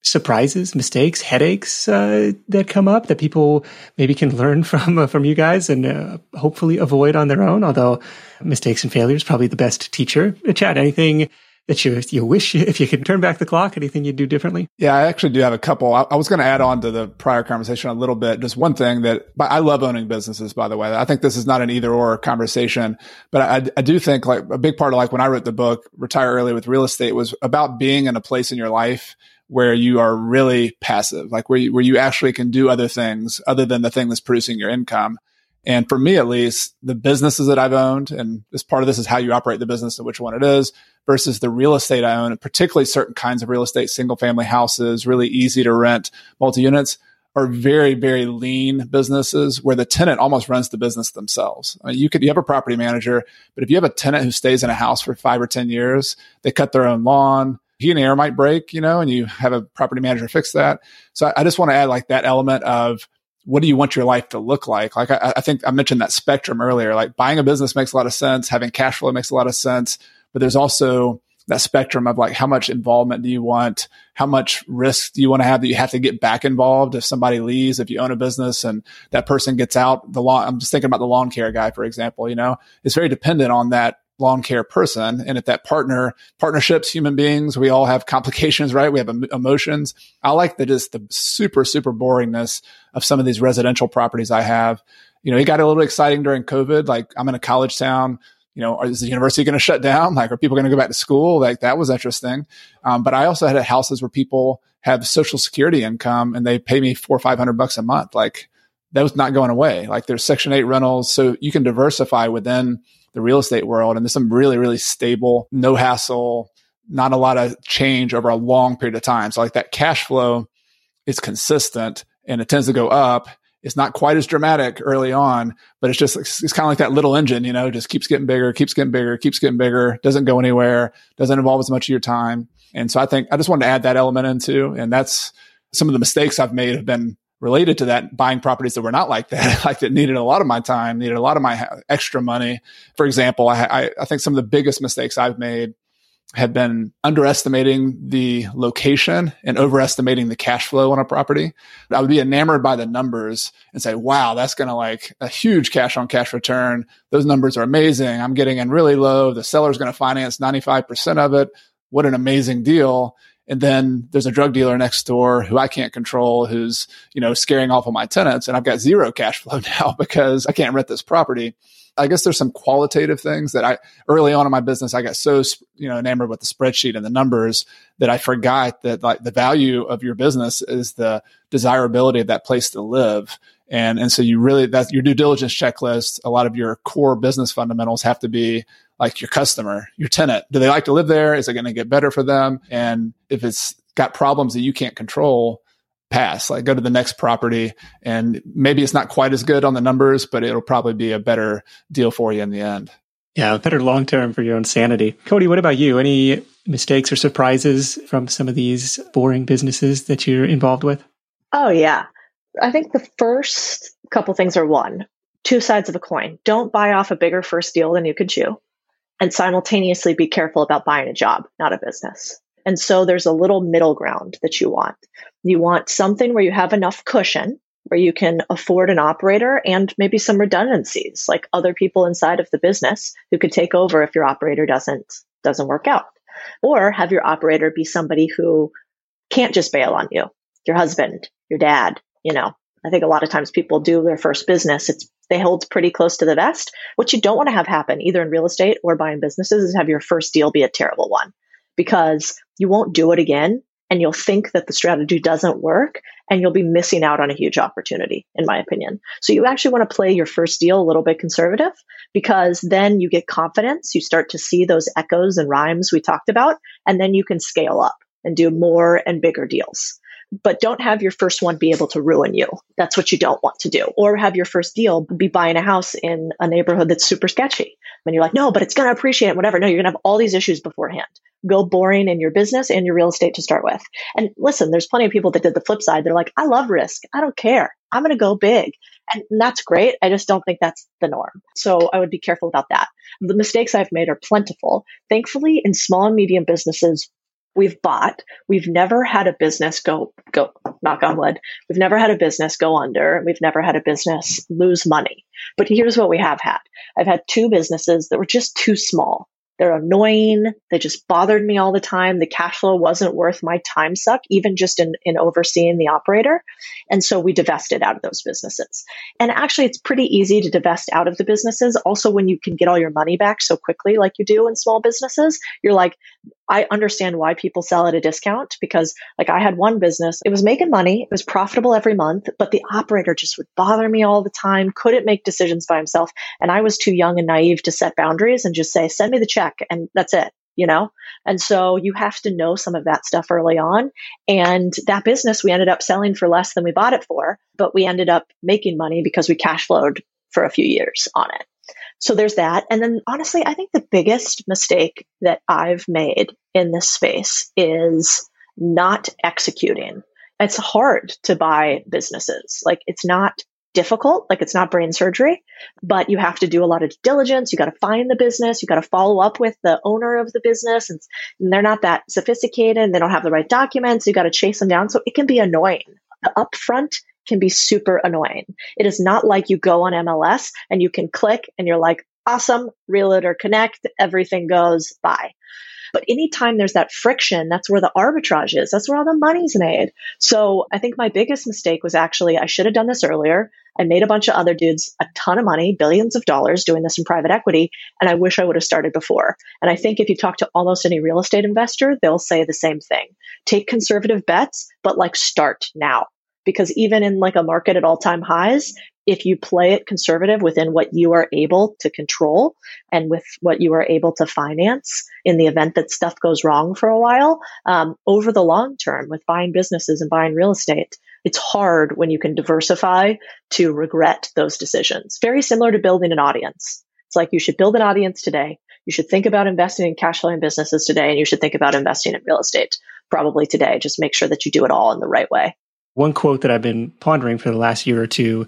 surprises, mistakes, headaches uh, that come up that people maybe can <laughs> learn from uh, from you guys and uh, hopefully avoid on their own. Although mistakes and failures probably the best teacher. Uh, Chad, anything that you you wish <laughs> if you could turn back the clock? Anything you'd do differently? Yeah, I actually do have a couple. I, I was going to add on to the prior conversation a little bit. Just one thing that I love owning businesses. By the way, I think this is not an either or conversation, but I, I do think like a big part of like when I wrote the book Retire Early with Real Estate was about being in a place in your life where you are really passive, like where you, where you actually can do other things other than the thing that's producing your income. And for me, at least, the businesses that I've owned, and this part of this is how you operate the business and which one it is versus the real estate I own, particularly certain kinds of real estate, single family houses, really easy to rent multi units are very, very lean businesses where the tenant almost runs the business themselves. I mean, you could, you have a property manager, but if you have a tenant who stays in a house for five or 10 years, they cut their own lawn, heat and air might break, you know, and you have a property manager fix that. So I, I just want to add like that element of what do you want your life to look like? Like I, I, think I mentioned that spectrum earlier. Like buying a business makes a lot of sense, having cash flow makes a lot of sense, but there's also that spectrum of like how much involvement do you want? How much risk do you want to have that you have to get back involved if somebody leaves, if you own a business and that person gets out the lawn? I'm just thinking about the lawn care guy, for example, you know, it's very dependent on that lawn care person. And if that partner, partnerships, human beings, we all have complications, right? We have emotions. I like the just the super, super boringness of some of these residential properties I have. You know, it got a little exciting during COVID. Like I'm in a college town. You know, is the university going to shut down? <laughs> Like, are people going to go back to school? Like that was interesting. Um, but I also had houses where people have social security income and they pay me four or 500 bucks a month. Like that was not going away. Like there's section eight rentals. So you can diversify within the real estate world. And there's some really, really stable, no hassle, not a lot of change over a long period of time. So like that cash flow is consistent and it tends to go up. It's not quite as dramatic early on, but it's just, it's, it's kind of like that little engine, you know, just keeps getting bigger, keeps getting bigger, keeps getting bigger, doesn't go anywhere, doesn't involve as much of your time. And so I think I just wanted to add that element into, and that's some of the mistakes I've made have been related to that, buying properties that were not like that, <laughs> like that needed a lot of my time, needed a lot of my extra money. For example, I, I, I think some of the biggest mistakes I've made have been underestimating the location and overestimating the cash flow on a property. I would be enamored by the numbers and say, wow, that's going to like a huge cash on cash return. Those numbers are amazing. I'm getting in really low. The seller's going to finance 95% of it. What an amazing deal. And then there's a drug dealer next door who I can't control, who's, you know, scaring off of my tenants. And I've got zero cash flow <laughs> now because I can't rent this property. I guess there's some qualitative things that I early on in my business I got so you know enamored with the spreadsheet and the numbers that I forgot that like the value of your business is the desirability of that place to live. And and so you really that's your due diligence checklist. A lot of your core business fundamentals have to be like your customer, your tenant. Do they like to live there? Is it going to get better for them? And if it's got problems that you can't control, pass, like go to the next property. And maybe it's not quite as good on the numbers, but it'll probably be a better deal for you in the end. Yeah, better long term for your own sanity. Codie, what about you? Any mistakes or surprises from some of these boring businesses that you're involved with? Oh, yeah. I think the first couple things are one two sides of a coin. Don't buy off a bigger first deal than you can chew, and simultaneously be careful about buying a job, not a business. And so there's a little middle ground that you want. You want something where you have enough cushion where you can afford an operator and maybe some redundancies like other people inside of the business who could take over if your operator doesn't doesn't work out or have your operator be somebody who can't just bail on you your husband your dad you know i think a lot of times people do their first business it's they hold pretty close to the vest what you don't want to have happen either in real estate or buying businesses is have your first deal be a terrible one because you won't do it again and you'll think that the strategy doesn't work and you'll be missing out on a huge opportunity, in my opinion. So you actually want to play your first deal a little bit conservative because then you get confidence. You start to see those echoes and rhymes we talked about, and then you can scale up and do more and bigger deals. But don't have your first one be able to ruin you. That's what you don't want to do. Or have your first deal be buying a house in a neighborhood that's super sketchy. And you're like, no, but it's going to appreciate whatever. No, you're going to have all these issues beforehand go boring in your business and your real estate to start with. And listen, there's plenty of people that did the flip side. They're like, I love risk. I don't care. I'm going to go big. And that's great. I just don't think that's the norm. So I would be careful about that. The mistakes I've made are plentiful. Thankfully, in small and medium businesses, we've bought. We've never had a business go, go, knock on wood. We've never had a business go under. We've never had a business lose money. But here's what we have had. I've had two businesses that were just too small. They're annoying. They just bothered me all the time. The cash flow wasn't worth my time suck, even just in, in overseeing the operator. And so we divested out of those businesses. And actually, it's pretty easy to divest out of the businesses. Also, when you can get all your money back so quickly, like you do in small businesses, you're like, I understand why people sell at a discount because like I had one business, it was making money, it was profitable every month, but the operator just would bother me all the time, couldn't make decisions by himself. And I was too young and naive to set boundaries and just say, send me the check and that's it you know? And so you have to know some of that stuff early on. And that business we ended up selling for less than we bought it for, but we ended up making money because we cash flowed for a few years on it. So there's that. And then honestly, I think the biggest mistake that I've made in this space is not executing. It's hard to buy businesses. Like it's not difficult. Like it's not brain surgery, but you have to do a lot of diligence. You got to find the business. You got to follow up with the owner of the business and, and they're not that sophisticated. They don't have the right documents. You got to chase them down. So it can be annoying. The upfront can be super annoying. It is not like you go on MLS and you can click and you're like, awesome, Realtor Connect, everything goes by. But anytime there's that friction, that's where the arbitrage is. That's where all the money's made. So I think my biggest mistake was actually I should have done this earlier. I made a bunch of other dudes a ton of money, billions of dollars doing this in private equity. And I wish I would have started before. And I think if you talk to almost any real estate investor, they'll say the same thing. Take conservative bets, but like start now because even in like a market at all time highs, if you play it conservative within what you are able to control and with what you are able to finance in the event that stuff goes wrong for a while, um, over the long term with buying businesses and buying real estate, it's hard when you can diversify to regret those decisions. Very similar to building an audience. It's like you should build an audience today. You should think about investing in cash flowing businesses today, and you should think about investing in real estate probably today. Just make sure that you do it all in the right way. One quote that I've been pondering for the last year or two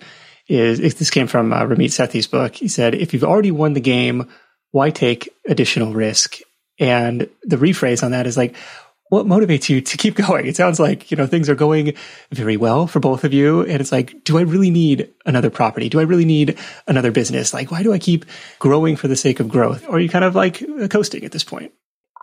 is this came from uh, Ramit Sethi's book. He said, if you've already won the game, why take additional risk? And the rephrase on that is like, what motivates you to keep <laughs> going? It sounds like, you know, things are going very well for both of you. And it's like, do I really need another property? Do I really need another business? Like, why do I keep growing for the sake of growth? Or are you kind of like coasting at this point?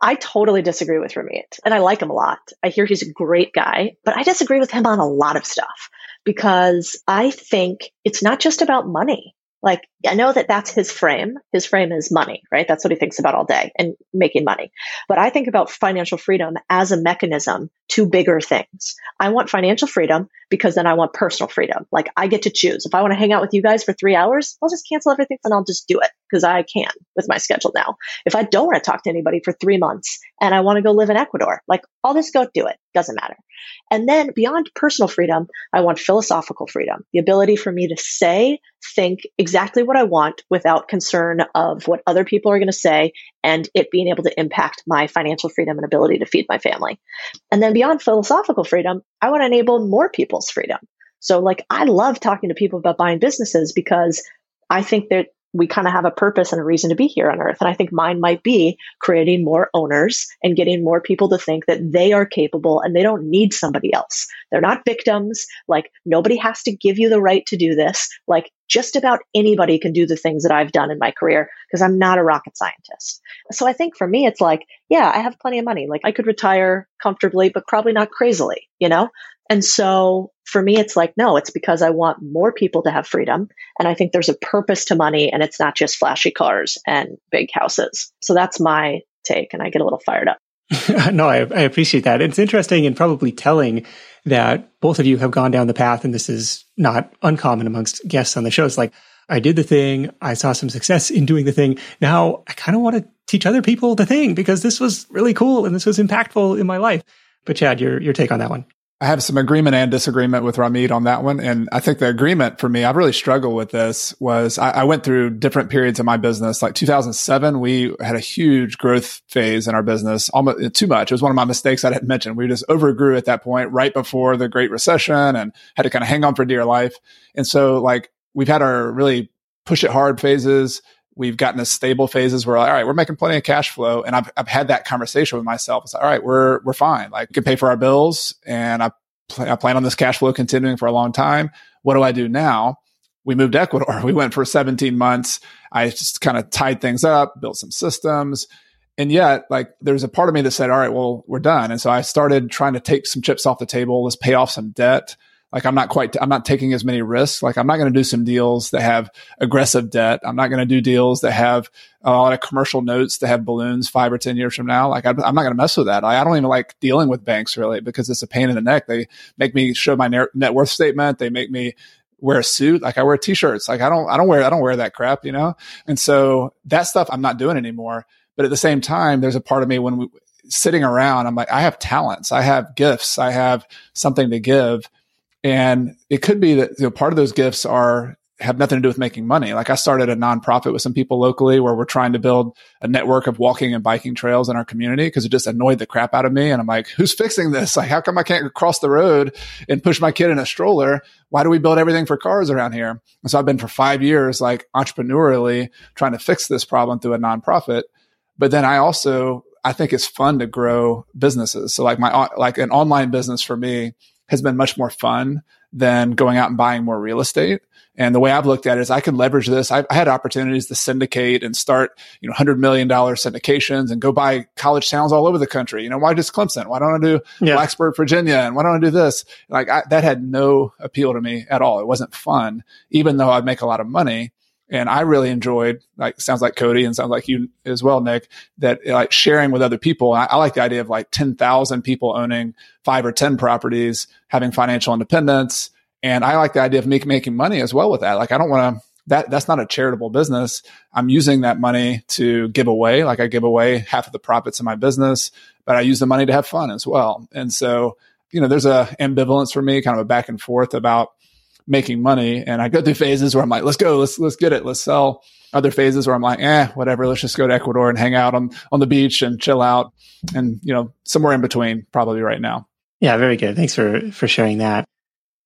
I totally disagree with Ramit and I like him a lot. I hear he's a great guy, but I disagree with him on a lot of stuff because I think it's not just about money. Like, I know that that's his frame. His frame is money, right? That's what he thinks about all day and making money. But I think about financial freedom as a mechanism to bigger things. I want financial freedom because then I want personal freedom. Like I get to choose. If I want to hang out with you guys for three hours, I'll just cancel everything and I'll just do it because I can with my schedule now. If I don't want to talk to anybody for three months and I want to go live in Ecuador, like I'll just go do it. Doesn't matter. And then beyond personal freedom, I want philosophical freedom, the ability for me to say, think exactly what I want without concern of what other people are going to say and it being able to impact my financial freedom and ability to feed my family. And then beyond philosophical freedom, I want to enable more people's freedom. So like I love talking to people about buying businesses because I think that we kind of have a purpose and a reason to be here on earth. And I think mine might be creating more owners and getting more people to think that they are capable and they don't need somebody else. They're not victims. Like nobody has to give you the right to do this. Like just about anybody can do the things that I've done in my career because I'm not a rocket scientist. So I think for me, it's like, yeah, I have plenty of money. Like I could retire comfortably, but probably not crazily, you know? And so for me, it's like, no, it's because I want more people to have freedom. And I think there's a purpose to money and it's not just flashy cars and big houses. So that's my take. And I get a little fired up. <laughs> no, I, I, appreciate that. It's interesting and probably telling that both of you have gone down the path, and this is not uncommon amongst guests on the show. It's like, I did the thing. I saw some success in doing the thing. Now I kind of want to teach other people the thing because this was really cool and this was impactful in my life. But Chad, your, your take on that one. I have some agreement and disagreement with Ramit on that one. And I think the agreement for me, I've really struggled with this was I, I, went through different periods of my business. Like 2007, we had a huge growth phase in our business, almost uh, too much. It was one of my mistakes I didn't mention. We just overgrew at that point right before the great recession and had to kind of hang on for dear life. And so like we've had our really push it hard phases we've gotten to stable phases where all right, we're making plenty of cash flow. And I've, I've had that conversation with myself. It's like, all right, we're, we're fine. Like we can pay for our bills and I, pl- I plan on this cash flow continuing for a long time. What do I do now? We moved to Ecuador. <laughs> We went for 17 months. I just kind of tied things up, built some systems. And yet, like, there's a part of me that said, all right, well, we're done. And so I started trying to take some chips off the table. Let's pay off some debt like I'm not quite, I'm not taking as many risks. Like I'm not going to do some deals that have aggressive debt. I'm not going to do deals that have a lot of commercial notes that have balloons five or 10 years from now. Like I'm, I'm not going to mess with that. I, I don't even like dealing with banks really because it's a pain in the neck. They make me show my net worth statement. They make me wear a suit. Like I wear t-shirts. Like I don't, I don't wear, I don't wear that crap, you know? And so that stuff I'm not doing anymore. But at the same time, there's a part of me when we, sitting around, I'm like, I have talents. I have gifts. I have something to give and it could be that you know, part of those gifts are have nothing to do with making money. Like I started a nonprofit with some people locally where we're trying to build a network of walking and biking trails in our community because it just annoyed the crap out of me. And I'm like, who's fixing this? Like, how come I can't cross the road and push my kid in a stroller? Why do we build everything for cars around here? And so I've been for five years, like entrepreneurially trying to fix this problem through a nonprofit. But then I also, I think it's fun to grow businesses. So like my, like an online business for me has been much more fun than going out and buying more real estate. And the way I've looked at it is I can leverage this. I've, I had opportunities to syndicate and start, you know, $100 million syndications and go buy college towns all over the country. You know, why just Clemson? Why don't I do yeah. Blacksburg, Virginia? And why don't I do this? Like I, that had no appeal to me at all. It wasn't fun, even though I'd make a lot of money. And I really enjoyed, like, sounds like Codie and sounds like you as well, Nick, that like sharing with other people. I, I like the idea of like 10,000 people owning five or 10 properties, having financial independence. And I like the idea of make, making money as well with that. Like, I don't want to, that, that's not a charitable business. I'm using that money to give away. Like I give away half of the profits of my business, but I use the money to have fun as well. And so, you know, there's a ambivalence for me, kind of a back and forth about making money. And I go through phases where I'm like, let's go, let's let's get it, let's sell. Other phases where I'm like, eh, whatever, let's just go to Ecuador and hang out on on the beach and chill out. And you know, somewhere in between, probably right now. Yeah, very good. Thanks for for sharing that.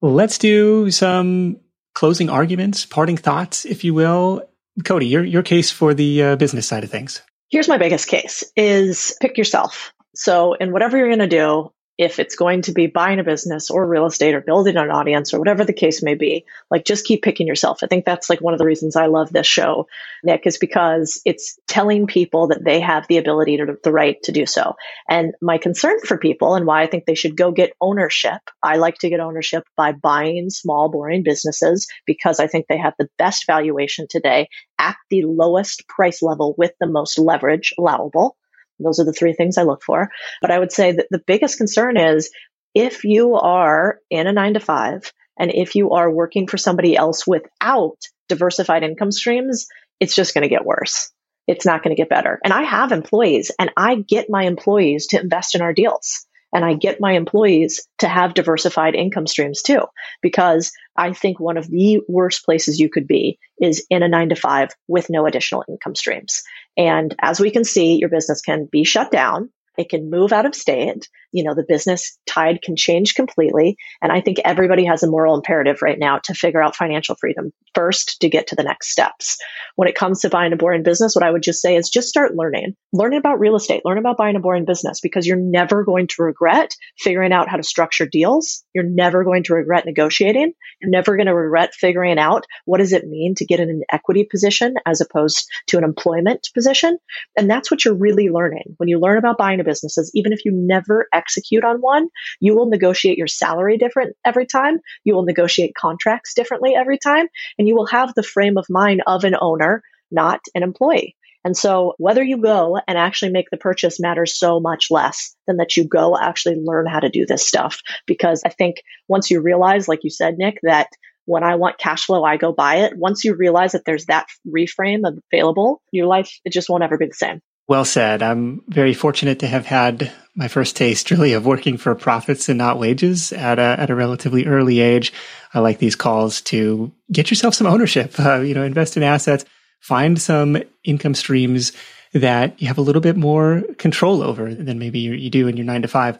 Let's do some closing arguments, parting thoughts, if you will. Codie, your your case for the uh, business side of things. Here's my biggest case: is pick yourself. So, in whatever you're going to do, if it's going to be buying a business or real estate or building an audience or whatever the case may be, like just keep picking yourself. I think that's like one of the reasons I love this show, Nick, is because it's telling people that they have the ability to the right to do so. And my concern for people and why I think they should go get ownership. I like to get ownership by buying small, boring businesses because I think they have the best valuation today at the lowest price level with the most leverage allowable. Those are the three things I look for. But I would say that the biggest concern is if you are in a nine to five and if you are working for somebody else without diversified income streams, it's just going to get worse. It's not going to get better. And I have employees and I get my employees to invest in our deals and I get my employees to have diversified income streams too, because I think one of the worst places you could be is in a nine to five with no additional income streams. And as we can see, your business can be shut down It can move out of state. You know, the business tide can change completely. And I think everybody has a moral imperative right now to figure out financial freedom first to get to the next steps. When it comes to buying a boring business, what I would just say is just start learning. Learn about real estate, learn about buying a boring business because you're never going to regret figuring out how to structure deals. You're never going to regret negotiating. You're never going to regret figuring out what does it mean to get in an equity position as opposed to an employment position. And that's what you're really learning. When you learn about buying a business, even if you never execute on one, you will negotiate your salary different every time. You will negotiate contracts differently every time. And you will have the frame of mind of an owner, not an employee. And so whether you go and actually make the purchase matters so much less than that you go actually learn how to do this stuff. Because I think once you realize, like you said, Nick, that when I want cash flow, I go buy it. Once you realize that there's that reframe available, your life, it just won't ever be the same. Well said. I'm very fortunate to have had my first taste really of working for profits and not wages at a, at a relatively early age. I like these calls to get yourself some ownership, <laughs> uh, you know, invest in assets, find some income streams that you have a little bit more control over than maybe you, you do in your nine to five.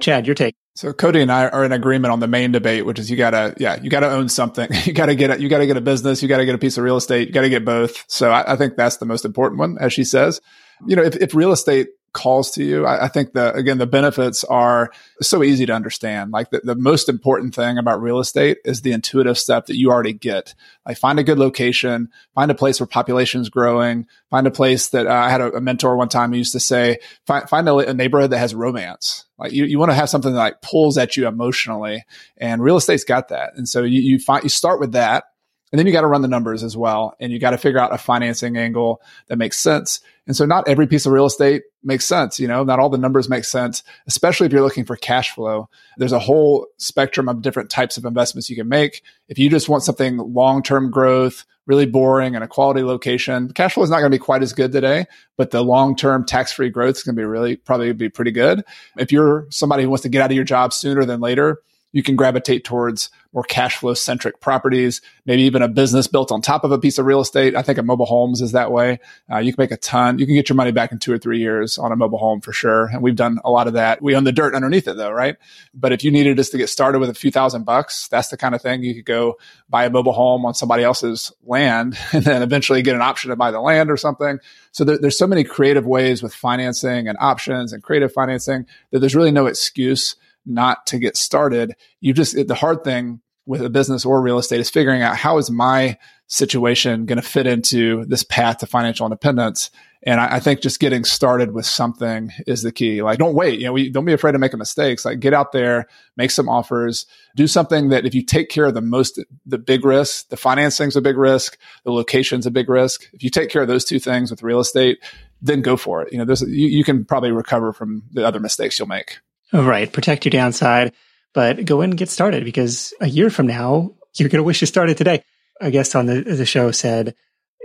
Chad, your take. So Codie and I are in agreement on the main debate, which is you gotta, yeah, you gotta own something. <laughs> You gotta get it. You gotta get a business. You gotta get a piece of real estate. You gotta get both. So I, I think that's the most important one, as she says. You know, if, if real estate calls to you. I, I, think the again the benefits are so easy to understand. Like the, the most important thing about real estate is the intuitive step that you already get. Like find a good location, find a place where population is growing, find a place that uh, I had a, a, mentor one time who used to say, find, find a, a neighborhood that has romance. Like you, you want to have something that like pulls at you emotionally, and real estate's got that. And so you you find you start with that and then you got to run the numbers as well. And you got to figure out a financing angle that makes sense. And so not every piece of real estate makes sense. You know, not all the numbers make sense, especially if you're looking for cash flow. There's a whole spectrum of different types of investments you can make. If you just want something long-term growth, really boring and a quality location, cash flow is not going to be quite as good today, but the long-term tax-free growth is going to be really probably be pretty good. If you're somebody who wants to get out of your job sooner than later, you can gravitate towards more cash flow centric properties, maybe even a business built on top of a piece of real estate. I think a mobile homes is that way. Uh, you can make a ton. You can get your money back in two or three years on a mobile home for sure. And we've done a lot of that. We own the dirt underneath it though, right? But if you needed us to get started with a few thousand bucks, that's the kind of thing you could go buy a mobile home on somebody else's land <laughs> and then eventually get an option to buy the land or something. So there, there's so many creative ways with financing and options and creative financing that there's really no excuse not to get started. You just, the hard thing with a business or real estate is figuring out how is my situation going to fit into this path to financial independence. And I, I, think just getting started with something is the key. Like, don't wait. You know, we, don't be afraid of making mistakes. Like, get out there, make some offers, do something that if you take care of the most, the big risk, the financing's a big risk, the location's a big risk. If you take care of those two things with real estate, then go for it. You know, there's, you, you can probably recover from the other mistakes you'll make. Right. Protect your downside, but go in and get started because a year from now, you're going to wish you started today. A guest on the, the show said,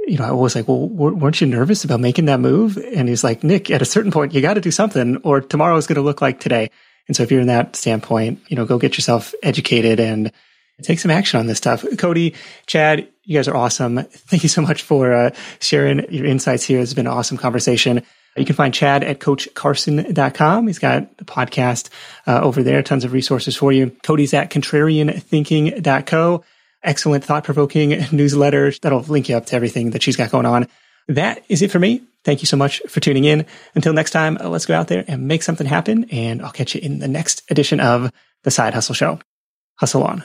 you know, I was like, well, weren't you nervous about making that move? And he's like, Nick, at a certain point, you got to do something or tomorrow is going to look like today. And so if you're in that standpoint, you know, go get yourself educated and take some action on this stuff. Codie, Chad, you guys are awesome. Thank you so much for uh, sharing your insights here. It's been an awesome conversation. You can find Chad at coachcarson.com. He's got a podcast uh, over there, tons of resources for you. Codie's at contrarianthinking.co. Excellent thought provoking <laughs> newsletter that'll link you up to everything that she's got going on. That is it for me. Thank you so much for tuning in. Until next time, let's go out there and make something happen. And I'll catch you in the next edition of the Side Hustle Show. Hustle on.